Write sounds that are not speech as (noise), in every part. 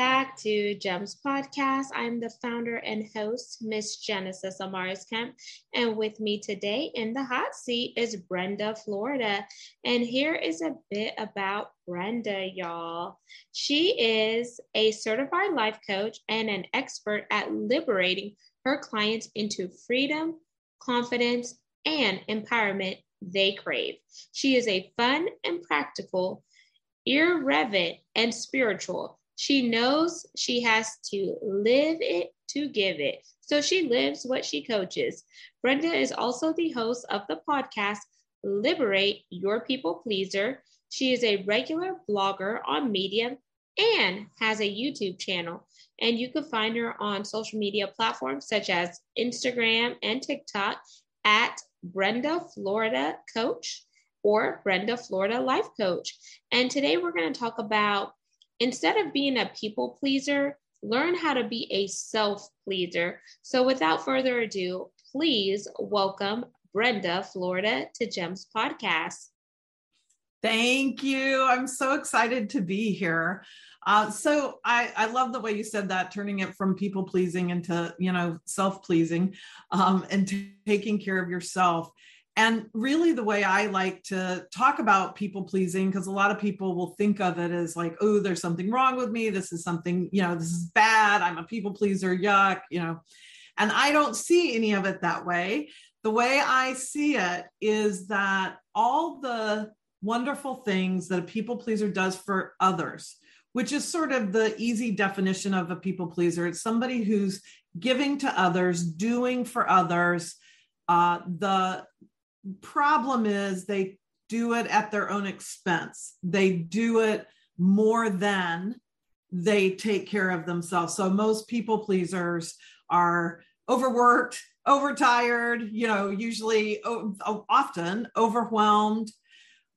Back to GEMS Podcast. I'm the founder and host, Miss Genesis Amaris Kemp. And with me today in the hot seat is Brenda Florida. And here is a bit about Brenda, y'all. She is a certified life coach and an expert at liberating her clients into freedom, confidence, and empowerment they crave. She is a fun and practical, irreverent, and spiritual she knows she has to live it to give it. So she lives what she coaches. Brenda is also the host of the podcast Liberate Your People Pleaser. She is a regular blogger on Medium and has a YouTube channel. And you can find her on social media platforms such as Instagram and TikTok at Brenda Florida Coach or Brenda Florida Life Coach. And today we're going to talk about Instead of being a people pleaser, learn how to be a self pleaser. So, without further ado, please welcome Brenda Florida to GEMS Podcast. Thank you. I'm so excited to be here. Uh, so I, I love the way you said that, turning it from people pleasing into you know self pleasing, um, and t- (laughs) taking care of yourself. And really, the way I like to talk about people pleasing, because a lot of people will think of it as like, oh, there's something wrong with me. This is something, you know, this is bad. I'm a people pleaser. Yuck, you know. And I don't see any of it that way. The way I see it is that all the wonderful things that a people pleaser does for others, which is sort of the easy definition of a people pleaser, it's somebody who's giving to others, doing for others. Uh, the problem is they do it at their own expense. They do it more than they take care of themselves. So most people pleasers are overworked, overtired, you know, usually often overwhelmed,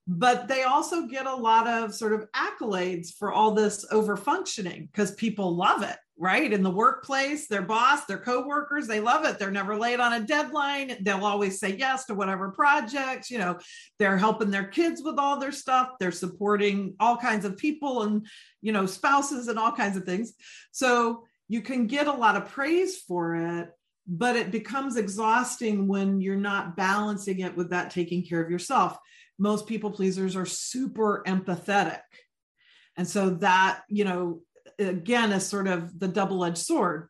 but they also get a lot of sort of accolades for all this over functioning because people love it right? In the workplace their boss their coworkers they love it. They're never late on a deadline. They'll always say yes to whatever projects you know they're helping their kids with all their stuff. They're supporting all kinds of people and you know spouses and all kinds of things. So you can get a lot of praise for it but it becomes exhausting when you're not balancing it with that taking care of yourself most people pleasers are super empathetic. And so that you know again is sort of the double-edged sword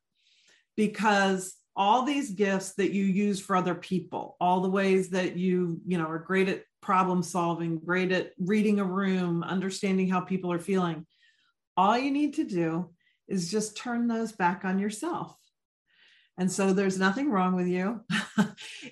because all these gifts that you use for other people all the ways that you you know are great at problem solving great at reading a room understanding how people are feeling all you need to do is just turn those back on yourself. And so there's nothing wrong with you. (laughs)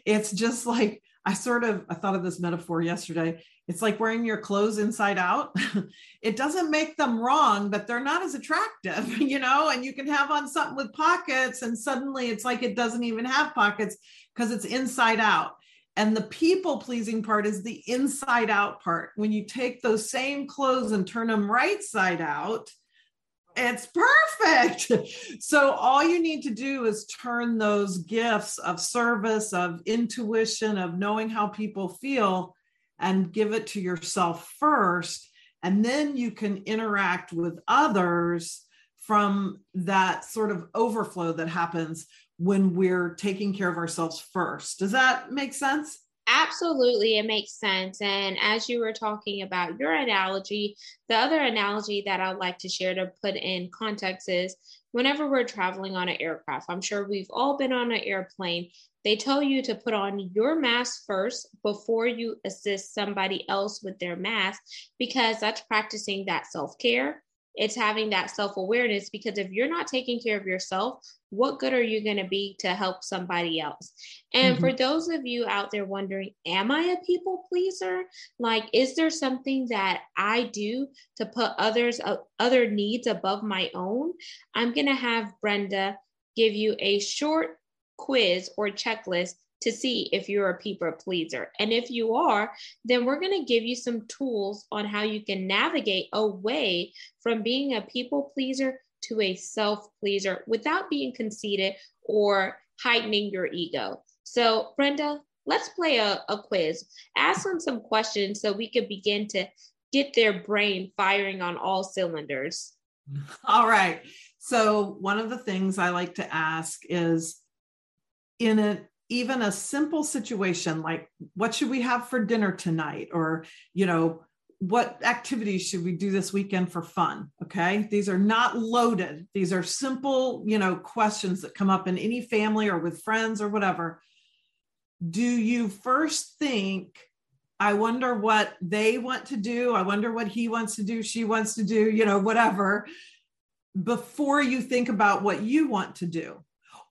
It's just like I sort of I thought of this metaphor yesterday. It's like wearing your clothes inside out. (laughs) it doesn't make them wrong, but they're not as attractive, (laughs) you know, and you can have on something with pockets and suddenly it's like it doesn't even have pockets because it's inside out. And the people pleasing part is the inside out part. When you take those same clothes and turn them right side out, it's perfect. (laughs) So, all you need to do is turn those gifts of service, of intuition, of knowing how people feel, and give it to yourself first. And then you can interact with others from that sort of overflow that happens when we're taking care of ourselves first. Does that make sense? Absolutely, it makes sense. And as you were talking about your analogy, the other analogy that I'd like to share to put in context is whenever we're traveling on an aircraft, I'm sure we've all been on an airplane. They tell you to put on your mask first before you assist somebody else with their mask because that's practicing that self care it's having that self awareness because if you're not taking care of yourself, what good are you going to be to help somebody else? And mm-hmm. for those of you out there wondering, am I a people pleaser? Like, is there something that I do to put others, uh, other needs above my own? I'm going to have Brenda give you a short quiz or checklist to see if you're a people pleaser. And if you are, then we're going to give you some tools on how you can navigate away from being a people pleaser to a self pleaser without being conceited or heightening your ego. So, Brenda, let's play a, a quiz. Ask them some questions so we could begin to get their brain firing on all cylinders. (laughs) All right. So, one of the things I like to ask is in a even a simple situation like what should we have for dinner tonight? Or you know what activities should we do this weekend for fun? Okay? These are not loaded. These are simple you know questions that come up in any family or with friends or whatever. Do you first think i wonder what they want to do. I wonder what he wants to do she wants to do you know whatever before you think about what you want to do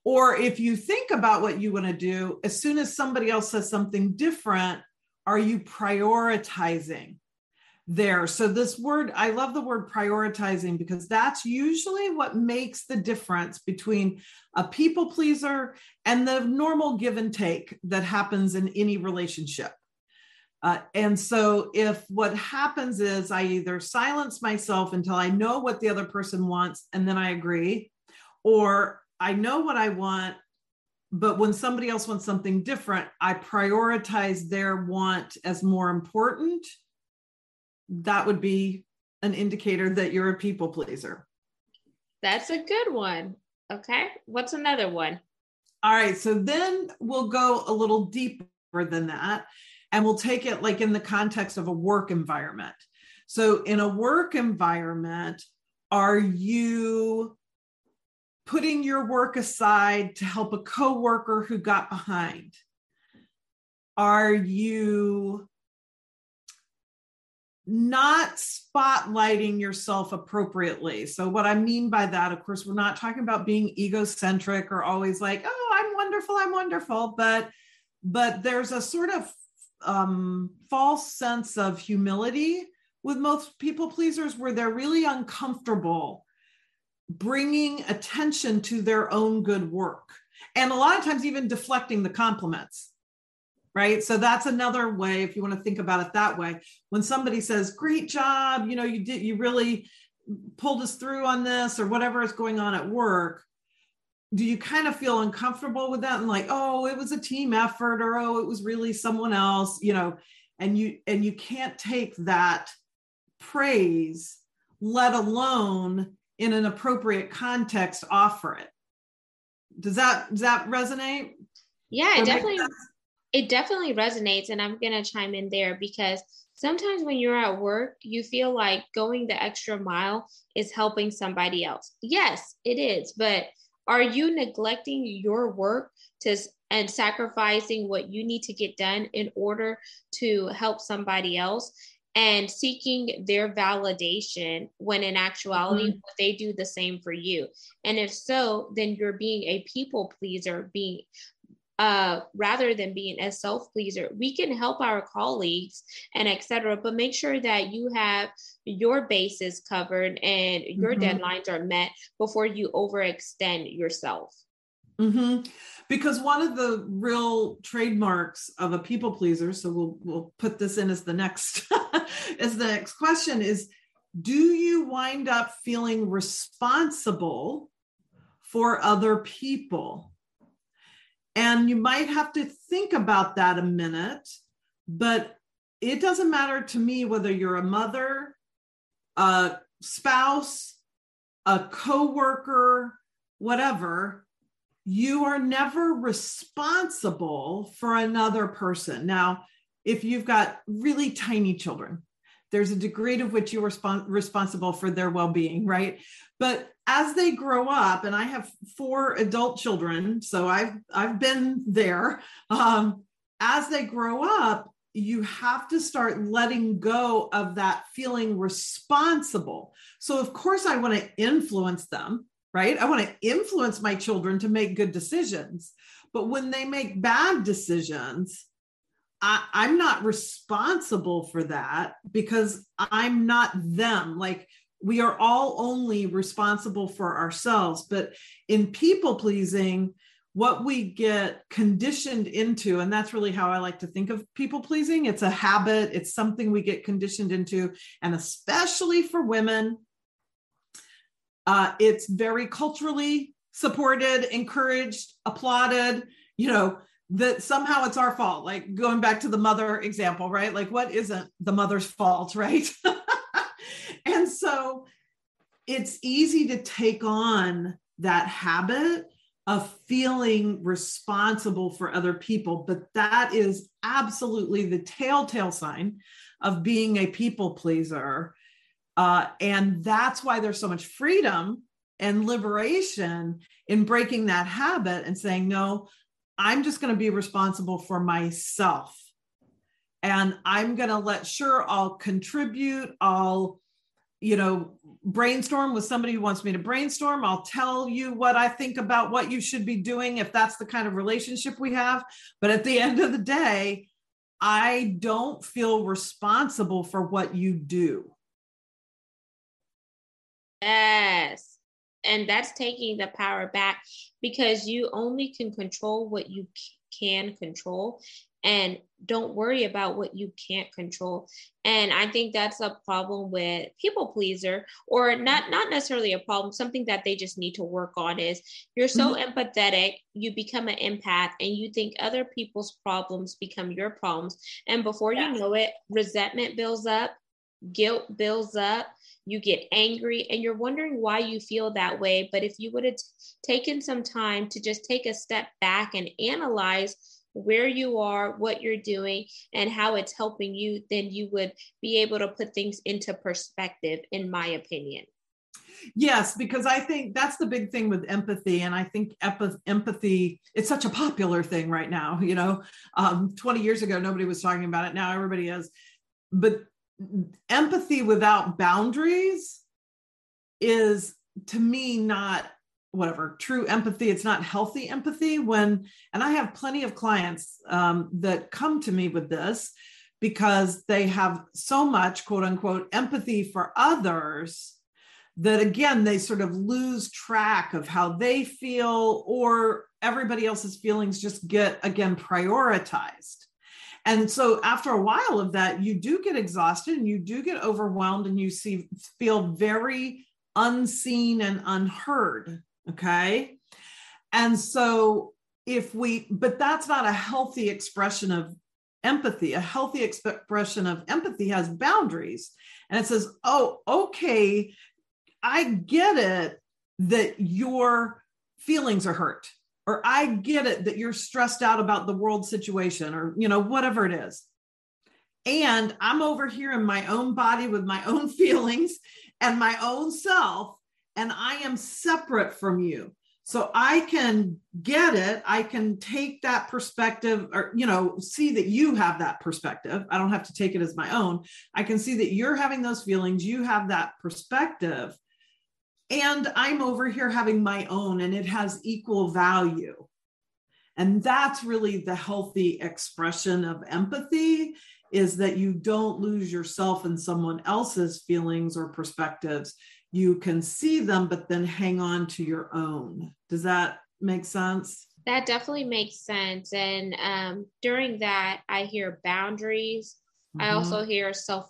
or if you think about what you want to do, as soon as somebody else says something different, are you prioritizing there? So, this word, I love the word prioritizing because that's usually what makes the difference between a people pleaser and the normal give and take that happens in any relationship. Uh, and so, if what happens is I either silence myself until I know what the other person wants and then I agree, or I know what I want, but when somebody else wants something different, I prioritize their want as more important. That would be an indicator that you're a people pleaser. That's a good one. Okay. What's another one? All right. So then we'll go a little deeper than that and we'll take it like in the context of a work environment. So, in a work environment, are you putting your work aside to help a coworker who got behind? Are you not spotlighting yourself appropriately? So, what I mean by that, of course, we're not talking about being egocentric or always like, oh, I'm wonderful, I'm wonderful, but but there's a sort of um, false sense of humility with most people pleasers where they're really uncomfortable bringing attention to their own good work and a lot of times even deflecting the compliments right? So that's another way if you want to think about it that way when somebody says great job you know you did you really pulled us through on this or whatever is going on at work do you kind of feel uncomfortable with that and like oh it was a team effort or oh it was really someone else you know? And you and you can't take that praise let alone in an appropriate context offer it. Does that does that resonate? Yeah it definitely it definitely resonates and i'm going to chime in there because sometimes when you're at work you feel like going the extra mile is helping somebody else. Yes it is but are you neglecting your work to and sacrificing what you need to get done in order to help somebody else and seeking their validation when in actuality mm-hmm. they do the same for you and if so then you're being a people pleaser being uh, rather than being a self pleaser we can help our colleagues and etc but make sure that you have your bases covered and your mm-hmm. deadlines are met before you overextend yourself mm-hmm. Because one of the real trademarks of a people pleaser so we'll we'll put this in as the next (laughs) as the next question is do you wind up feeling responsible for other people? And you might have to think about that a minute but it doesn't matter to me whether you're a mother a spouse a coworker whatever you are never responsible for another person. Now, if you've got really tiny children, there's a degree to which you're respons- responsible for their well-being, right? But as they grow up, and I have four adult children, so I've I've been there. Um, as they grow up, you have to start letting go of that feeling responsible. So, of course, I want to influence them right? I want to influence my children to make good decisions. But when they make bad decisions, I, am not responsible for that because I'm not them. Like we are all only responsible for ourselves. But in people pleasing, what we get conditioned into, and that's really how I like to think of people pleasing. It's a habit, it's something we get conditioned into, and especially for women, uh, it's very culturally supported, encouraged, applauded. You know, that somehow it's our fault. Like going back to the mother example, right? Like, what isn't the mother's fault, (laughs) right? and so it's easy to take on that habit of feeling responsible for other people, but that is absolutely the telltale sign of being a people pleaser. Uh, and that's why there's so much freedom and liberation in breaking that habit and saying, no, I'm just going to be responsible for myself. And I'm going to let, sure, I'll contribute, I'll you know, brainstorm with somebody who wants me to brainstorm. I'll tell you what I think about what you should be doing if that's the kind of relationship we have. But at the (laughs) end of the day, I don't feel responsible for what you do. Yes. And that's taking the power back because you only can control what you can control and don't worry about what you can't control and i think that's a problem with people pleaser or not not necessarily a problem something that they just need to work on is you're so mm-hmm. empathetic you become an empath and you think other people's problems become your problems and before yeah. you know it resentment builds up guilt builds up you get angry and you're wondering why you feel that way but if you would have taken some time to just take a step back and analyze where you are, what you're doing, and how it's helping you, then you would be able to put things into perspective, in my opinion. Yes, because I think that's the big thing with empathy. And I think empathy, it's such a popular thing right now. You know, um, 20 years ago, nobody was talking about it. Now everybody is. But empathy without boundaries is, to me, not whatever true empathy. It's not healthy empathy when and i have plenty of clients um, that come to me with this because they have so much quote unquote empathy for others that again they sort of lose track of how they feel or everybody else's feelings just get again prioritized and so after a while of that you do get exhausted and you do get overwhelmed and you see feel very unseen and unheard Okay. And so if we, but that's not a healthy expression of empathy. A healthy expression of empathy has boundaries. And it says, oh, okay, I get it that your feelings are hurt, or I get it that you're stressed out about the world situation, or, you know, whatever it is. And I'm over here in my own body with my own (laughs) feelings and my own self and I am separate from you. So I can get it. I can take that perspective or, you know, see that you have that perspective. I don't have to take it as my own. I can see that you're having those feelings. You have that perspective. And I'm over here having my own, and it has equal value. And that's really the healthy expression of empathy is that you don't lose yourself in someone else's feelings or perspectives you can see them, but then hang on to your own. Does that make sense? That definitely makes sense. And um, during that, I hear boundaries. Mm-hmm. I also hear self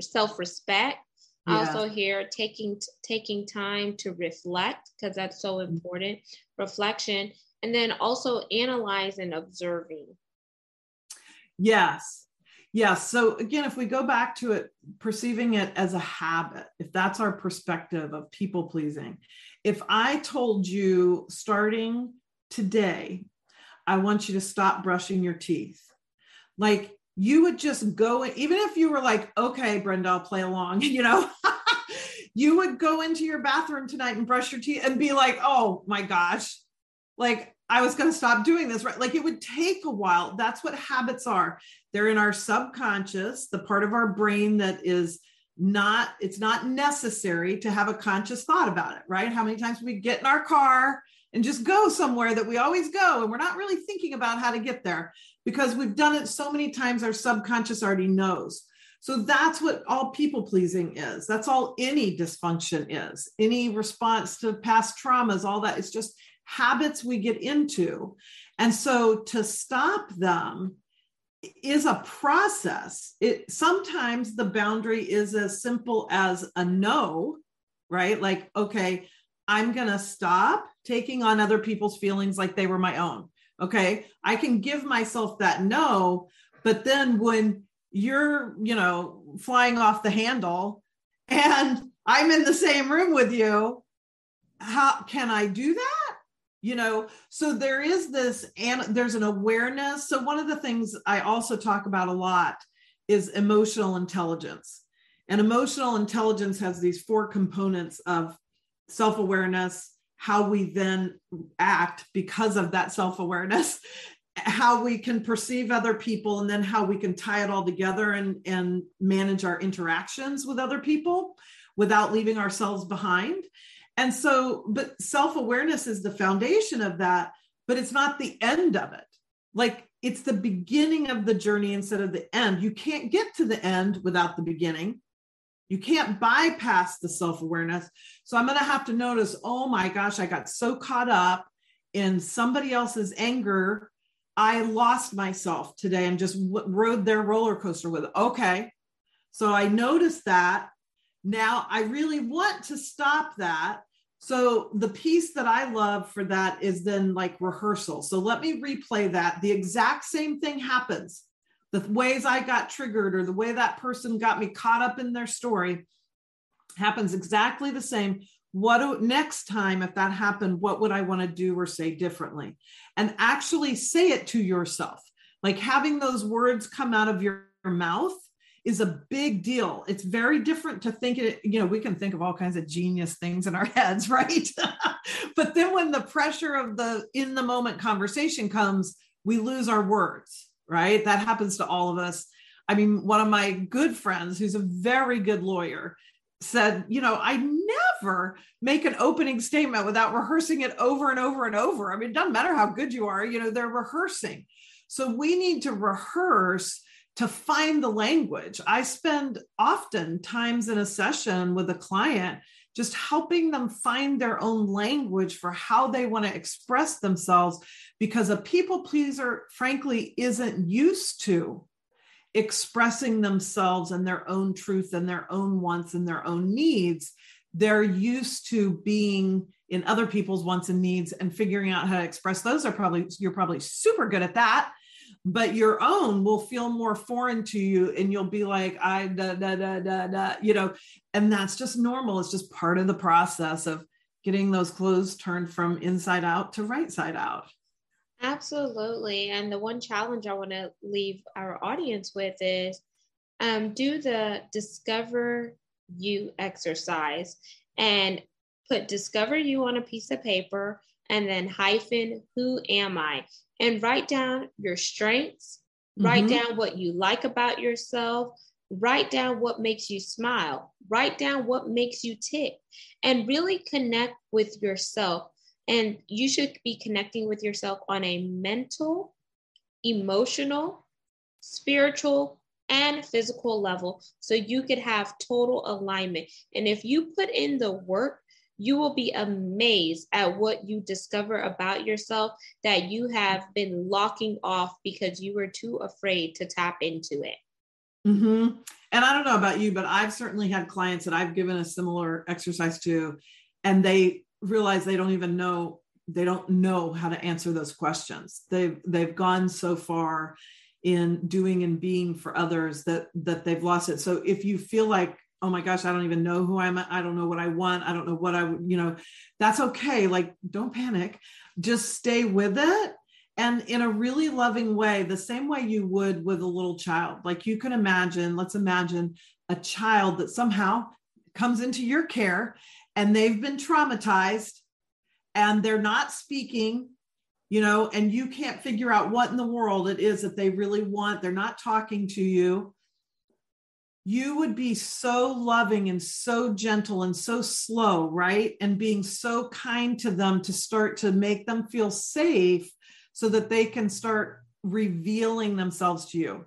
self respect. Yeah. Also here taking taking time to reflect because that's so mm-hmm. important. Reflection, and then also analyze and observing. Yes, yeah. So again, if we go back to it, perceiving it as a habit, if that's our perspective of people pleasing, if I told you starting today, I want you to stop brushing your teeth, like you would just go, even if you were like, okay, Brenda, I'll play along, (laughs) you know, you would go into your bathroom tonight and brush your teeth and be like, oh my gosh, like I was going to stop doing this, right? Like it would take a while. That's what habits are. They're in our subconscious, the part of our brain that is not, it's not necessary to have a conscious thought about it, right? How many times we get in our car and just go somewhere that we always go and we're not really thinking about how to get there because we've done it so many times, our subconscious already knows. So that's what all people pleasing is. That's all any dysfunction is. Any response to past traumas, all that. It's just habits we get into. And so to stop them is a process. It sometimes the boundary is as simple as a no, right? Like, okay, I'm going to stop taking on other people's feelings like they were my own. Okay. I can give myself that no, but then when you're, you know, flying off the handle and I'm in the same room with you, how can I do that? You know, so there is this, and there's an awareness. So, one of the things I also talk about a lot is emotional intelligence. And emotional intelligence has these four components of self awareness, how we then act because of that self awareness, (laughs) how we can perceive other people, and then how we can tie it all together and, and manage our interactions with other people without leaving ourselves behind. And so, but self awareness is the foundation of that, but it's not the end of it. Like it's the beginning of the journey instead of the end. You can't get to the end without the beginning. You can't bypass the self awareness. So I'm going to have to notice, oh my gosh, I got so caught up in somebody else's anger. I lost myself today and just w- rode their roller coaster with it. Okay. So I noticed that. Now I really want to stop that. So the piece that I love for that is then like rehearsal. So let me replay that. The exact same thing happens the ways I got triggered or the way that person got me caught up in their story happens exactly the same. What do, next time, if that happened, what would I want to do or say differently? And actually say it to yourself. Like having those words come out of your, your mouth is a big deal. It's very different to think it, you know, we can think of all kinds of genius things in our (laughs) heads, right? (laughs) but then when the pressure of the in the moment conversation comes, we lose our words right? That happens to all of us. I mean, one of my good friends, who's a very good lawyer, said, You know, I never make an opening statement without rehearsing it over and over and over. I mean, it doesn't matter how good you are, you know, they're rehearsing. So we need to rehearse to find the language. I spend often times in a session with a client just helping them find their own language for how they want to express themselves because a people pleaser, frankly, isn't used to expressing themselves and their own truth and their own wants and their own needs. They're used to being in other people's wants and needs and figuring out how to express those are probably you're probably super good at that but your own will feel more foreign to you and you'll be like i da da da da da you know? And that's just normal. It's just part of the process of getting those clothes turned from inside out to right side out. Absolutely. And the one challenge i want to leave our audience with is um, do the discover you exercise and put discover you on a piece of paper and then hyphen who am i and write down your strengths, mm-hmm. write down what you like about yourself, write down what makes you smile, write down what makes you tick, and really connect with yourself. And you should be connecting with yourself on a mental, emotional, spiritual, and physical level so you could have total alignment. And if you put in the work you will be amazed at what you discover about yourself that you have been locking off because you were too afraid to tap into it. Mm-hmm. And I don't know about you, but I've certainly had clients that I've given a similar exercise to, and they realize they don't even know they don't know how to answer those questions. They've they've gone so far in doing and being for others that that they've lost it. So if you feel like oh my gosh, I don't even know who I'm. I don't know what I want. I don't know what I, would, you know, that's okay. Like, don't panic. Just stay with it. And in a really loving way, the same way you would with a little child. Like you can imagine, let's imagine a child that somehow comes into your care and they've been traumatized and they're not speaking you know, and you can't figure out what in the world it is that they really want. They're not talking to you you would be so loving and so gentle and so slow, right? And being so kind to them to start to make them feel safe so that they can start revealing themselves to you.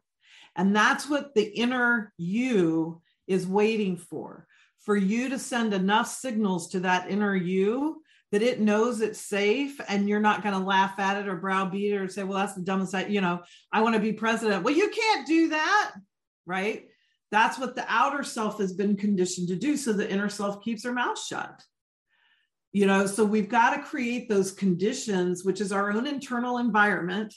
And that's what the inner you is waiting for for you to send enough signals to that inner you that it knows it's safe and you're not going to laugh at it or browbeat it or say, well, that's the dumbest, I, you know, I want to be president. Well, you can't do that, right? That's what the outer self has been conditioned to do. So the inner self keeps her mouth shut. You know, so we've got to create those conditions, which is our own internal environment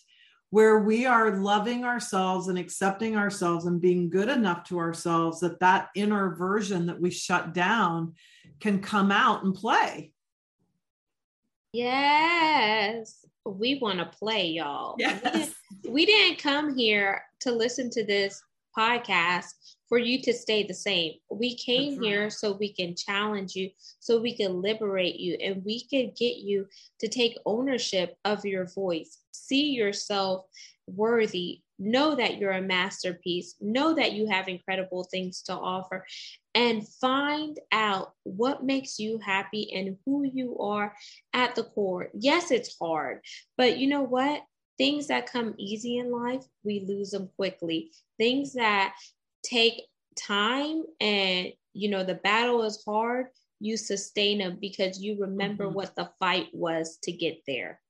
where we are loving ourselves and accepting ourselves and being good enough to ourselves that that inner version that we shut down can come out and play Yes, we want to play, y'all. Yes. We, didn't, we didn't come here to listen to this podcast for you to stay the same. We came That's here so we can challenge you, so we can liberate you, and we can get you to take ownership of your voice. See yourself worthy. Know that you're a masterpiece. Know that you have incredible things to offer. And find out what makes you happy and who you are at the core. Yes, it's hard, but you know what? Things that come easy in life, we lose them quickly. Things that take time and you know the battle is hard, you sustain them because you remember Mhm. what the fight was to get there.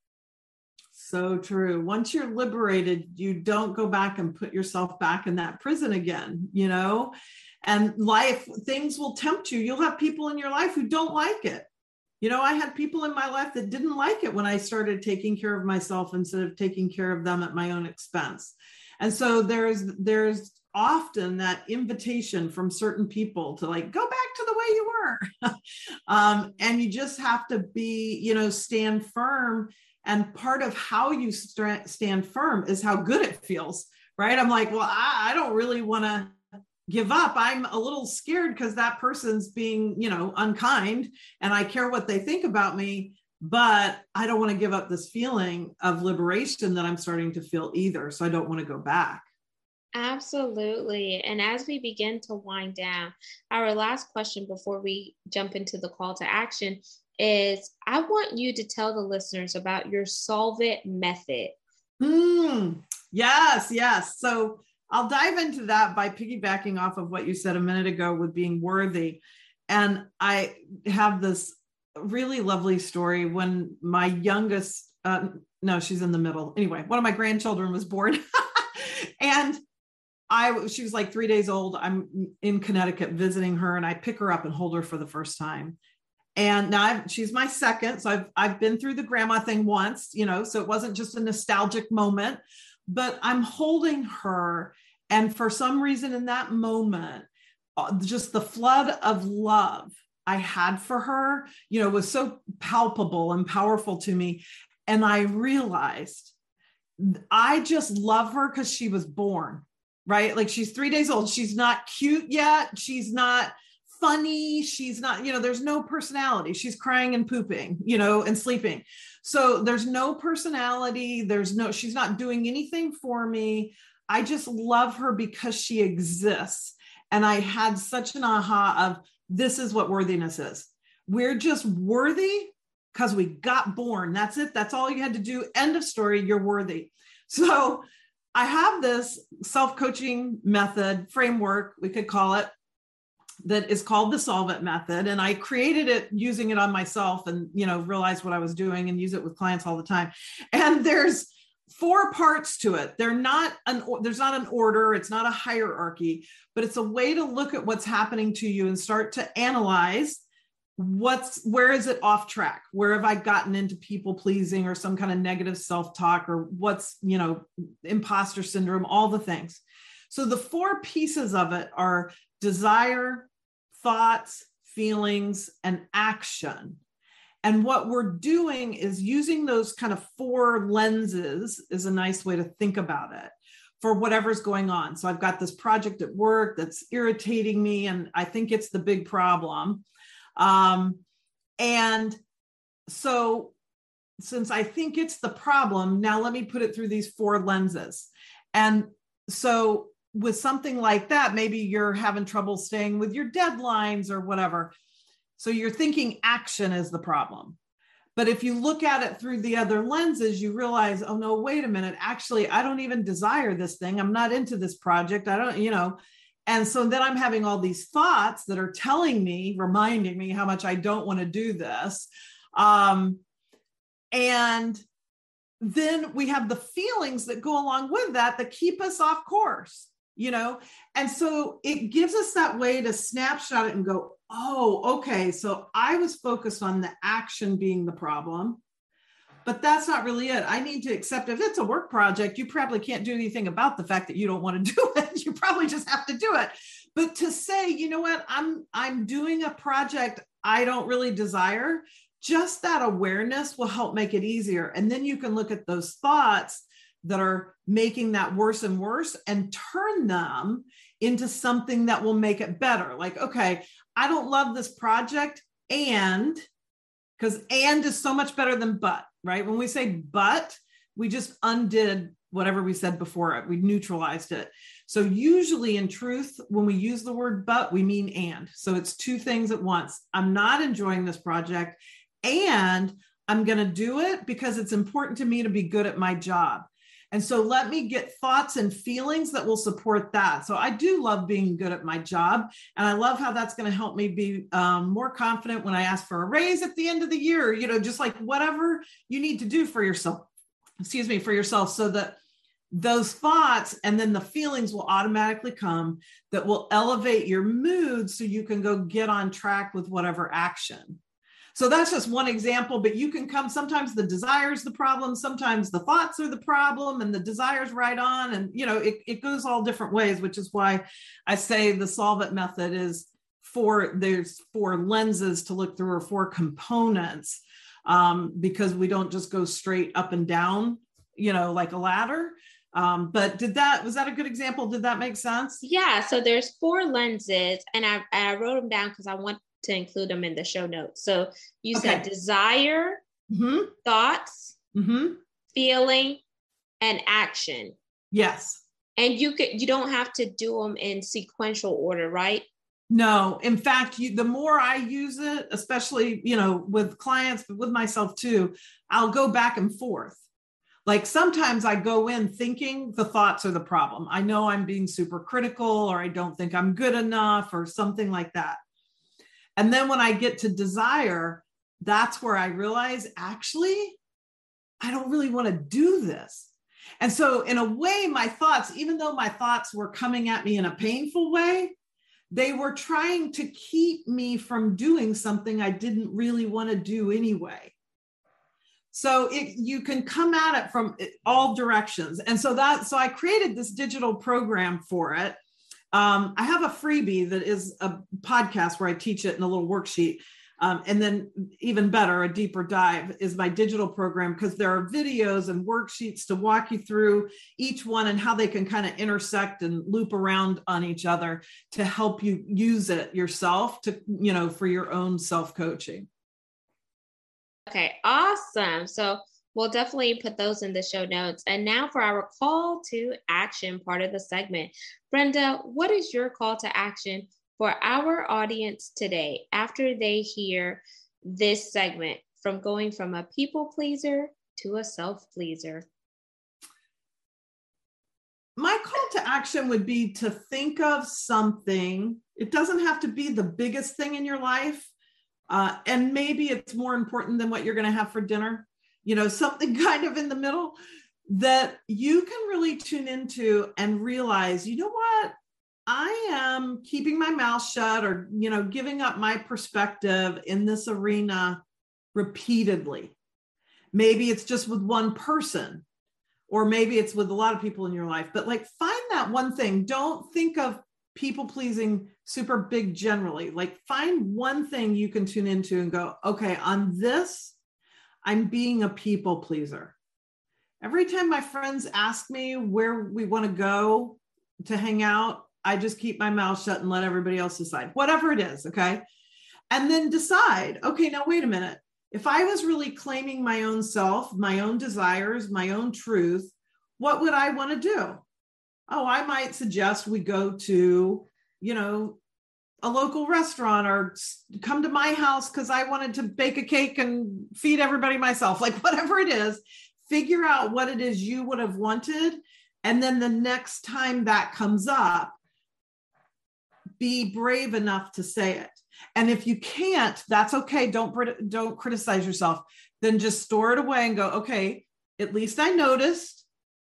So true. Once you're liberated, you don't go back and put yourself back in that prison again, you know? And life, things will tempt you. You'll have people in your life who don't like it. You know, I had people in my life that didn't like it when I started taking care of myself instead of taking care of them at my own expense. And so there's there's often that invitation from certain people to like go back to the way you were. (laughs) um, and you just have to be, you know, stand firm and part of how you st- stand firm is how good it feels, right? I'm like, well, I, I don't really want to give up. I'm a little scared because that person's being, you know, unkind and I care what they think about me, but I don't want to give up this feeling of liberation that I'm starting to feel either. So I don't want to go back. Absolutely. And as we begin to wind down, our last question before we jump into the call to action is I want you to tell the listeners about your Solve It method. Hmm. Yes, yes. So I'll dive into that by piggybacking off of what you said a minute ago with being worthy. And I have this really lovely story when my youngest, uh, no, she's in the middle. Anyway, one of my grandchildren was born. (laughs) and I, she was like three days old. I'm in Connecticut visiting her, and I pick her up and hold her for the first time. And now I've, she's my second, so I've I've been through the grandma thing once, you know, so it wasn't just a nostalgic moment, but I'm holding her, and for some reason in that moment, uh, just the flood of love I had for her, you know, was so palpable and powerful to me, and I realized I just love her because she was born right? Like she's three days old. She's not cute yet. She's not funny. She's not, you know, there's no personality. She's crying and pooping, you know, and sleeping. So there's no personality. There's no, she's not doing anything for me. I just love her because she exists. And I had such an aha of this is what worthiness is. We're just worthy because we got born. That's it. That's all you had to do. End of story. You're worthy. So I have this self coaching method framework, we could call it, that is called the Solve It method. And I created it using it on myself and, you know, realized what I was doing and use it with clients all the time. And there's four parts to it. They're not an, there's not an order, it's not a hierarchy, but it's a way to look at what's happening to you and start to analyze what's where is it off track? Where have i gotten into people pleasing or some kind of negative self-talk or what's you know imposter syndrome all the things. So the four pieces of it are desire thoughts feelings and action. And what we're doing is using those kind of four lenses is a nice way to think about it for whatever's going on. So i've got this project at work that's irritating me and i think it's the big problem um, and so, since I think it's the problem, now let me put it through these four lenses. And so, with something like that, maybe you're having trouble staying with your deadlines or whatever. So, you're thinking action is the problem. But if you look at it through the other lenses, you realize, oh no, wait a minute. Actually, I don't even desire this thing. I'm not into this project. I don't, you know, and so then I'm having all these thoughts that are telling me, reminding me how much I don't want to do this. Um, and then we have the feelings that go along with that that keep us off course you know and so it gives us that way to snapshot it and go oh okay so i was focused on the action being the problem but that's not really it. I need to accept if it's a work project you probably can't do anything about the fact that you don't want to (laughs) do it. You probably just have to do it. But to say you know what? I'm i'm doing a project i don't really desire just that awareness will help make it easier. And then you can look at those thoughts that are making that worse and worse and turn them into something that will make it better. Like, okay, I don't love this project, and because and is so much better than but, right? When we say but, we just undid whatever we said before it, we neutralized it. So, usually in truth, when we use the word but, we mean and. So, it's two things at once. I'm not enjoying this project and I'm going to do it because it's important to me to be good at my job. And so let me get thoughts and feelings that will support that. So I do love being good at my job. And I love how that's going to help me be um, more confident when I ask for a raise at the end of the year, you know, just like whatever you need to do for yourself, excuse me, for yourself so that those thoughts and then the feelings will automatically come that will elevate your mood so you can go get on track with whatever action. So that's just one example, but you can come sometimes the desire is the problem, sometimes the thoughts are the problem, and the desires right on. And you know, it, it goes all different ways, which is why I say the solve it method is four, there's four lenses to look through or four components. Um, because we don't just go straight up and down, you know, like a ladder. Um, but did that was that a good example? Did that make sense? Yeah. So there's four lenses, and I I wrote them down because I want to include them in the show notes. So you okay. said desire, mm-hmm. thoughts, mm-hmm. feeling, and action. Yes. And you could you don't have to do them in sequential order, right? No, in fact, you, the more I use it, especially you know with clients, but with myself too, I'll go back and forth. Like sometimes I go in thinking the thoughts are the problem. I know I'm being super critical, or I don't think I'm good enough, or something like that. And then when I get to desire, that's where I realize actually, I don't really want to do this. And so, in a way, my thoughts, even though my thoughts were coming at me in a painful way, they were trying to keep me from doing something I didn't really want to do anyway. So it, you can come at it from all directions. And so that, so I created this digital program for it um, I have a freebie that is a podcast where I teach it in a little worksheet. Um, and then, even better, a deeper dive is my digital program because there are videos and worksheets to walk you through each one and how they can kind of intersect and loop around on each other to help you use it yourself to, you know, for your own self coaching. Okay, awesome. So, We'll definitely put those in the show notes. And now for our call to action part of the segment. Brenda, what is your call to action for our audience today after they hear this segment from going from a people pleaser to a self pleaser? My call to action would be to think of something. It doesn't have to be the biggest thing in your life. Uh, and maybe it's more important than what you're going to have for dinner you know, something (laughs) kind of in the middle that you can really tune into and realize, you know what? I am keeping my mouth shut or, you know, giving up my perspective in this arena repeatedly. Maybe it's just with one person, or maybe it's with a lot of people in your life, but like find that one thing. Don't think of people pleasing super big generally. Like find one thing you can tune into and go, okay, on this, I'm being a people pleaser. Every time my friends ask me where we want to go to hang out, I just keep my mouth shut and let everybody else decide, whatever it is. Okay. And then decide, okay, now wait a minute. If I was really claiming my own self, my own desires, my own truth, what would I want to do? Oh, I might suggest we go to, you know, a local restaurant or come to my house because I wanted to bake a cake and feed everybody myself, like whatever it is, figure out what it is you would have wanted. And then the next time that comes up, be brave enough to say it. And if you can't, that's okay. Don't don't criticize yourself. Then just store it away and go, okay, at least I noticed.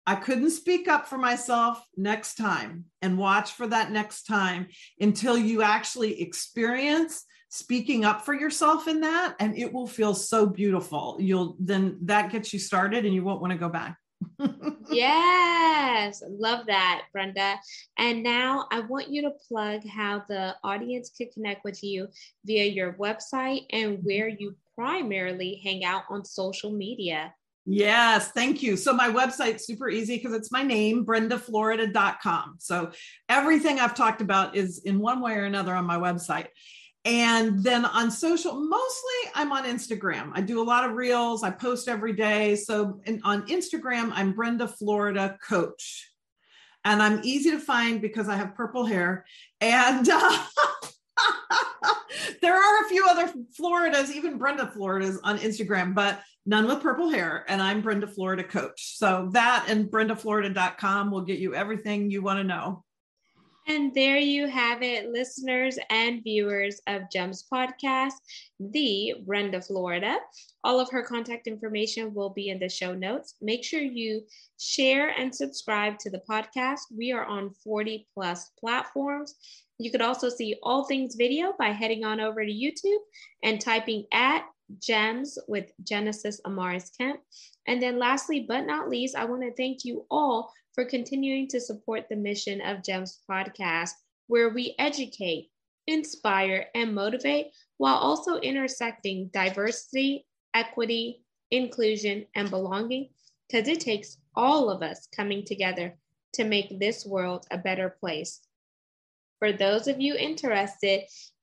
I couldn't speak up for myself next time and watch for that next time until you actually experience speaking up for yourself in that and it will feel so beautiful. You'll then that gets you started and you won't want to go back. (laughs) yes, love that, Brenda. And now I want you to plug how the audience can connect with you via your website and where you primarily hang out on social media. Yes, thank you. So my website's super easy because it's my name, brendaflorida.com. So everything I've talked about is in one way or another on my website. And then on social, mostly I'm on Instagram. I do a lot of reels. I post every day. So on Instagram, I'm Brenda Florida Coach. And I'm easy to find because I have purple hair. And (laughs) uh, (laughs) there are a few other Floridas, even Brenda Floridas on Instagram, but none with purple hair. And I'm Brenda Florida Coach. So that and brendaflorida.com will get you everything you want to know. And there you have it, listeners and viewers of GEMS Podcast, the Brenda Florida. All of her contact information will be in the show notes. Make sure you share and subscribe to the podcast. We are on 40 plus platforms. You could also see all things video by heading on over to YouTube and typing at gems with Genesis Amaris Kemp. And then, lastly, but not least, I want to thank you all for continuing to support the mission of GEMS podcast, where we educate, inspire, and motivate while also intersecting diversity, equity, inclusion, and belonging, because it takes all of us coming together to make this world a better place. For those of you interested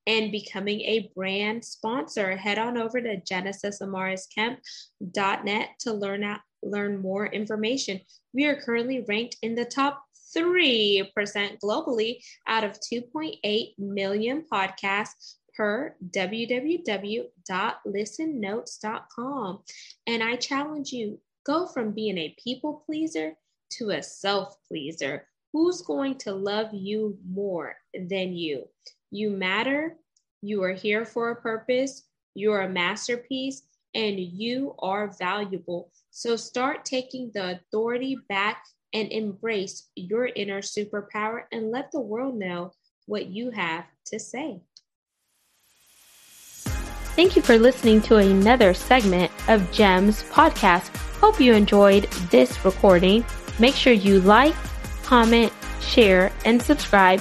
in becoming a brand sponsor, head on over to genesisamarisKemp.net to learn out, learn more information. We are currently ranked in the top 3% globally out of 2.8 million podcasts per www.listennotes.com. And I challenge you go from being a people pleaser to a self pleaser. Who's going to love you more than you? You matter. You are here for a purpose. You are a masterpiece and you are valuable. So start taking the authority back and embrace your inner superpower and let the world know what you have to say. Thank you for listening to another segment of GEMS podcast. Hope you enjoyed this recording. Make sure you like, comment, share, and subscribe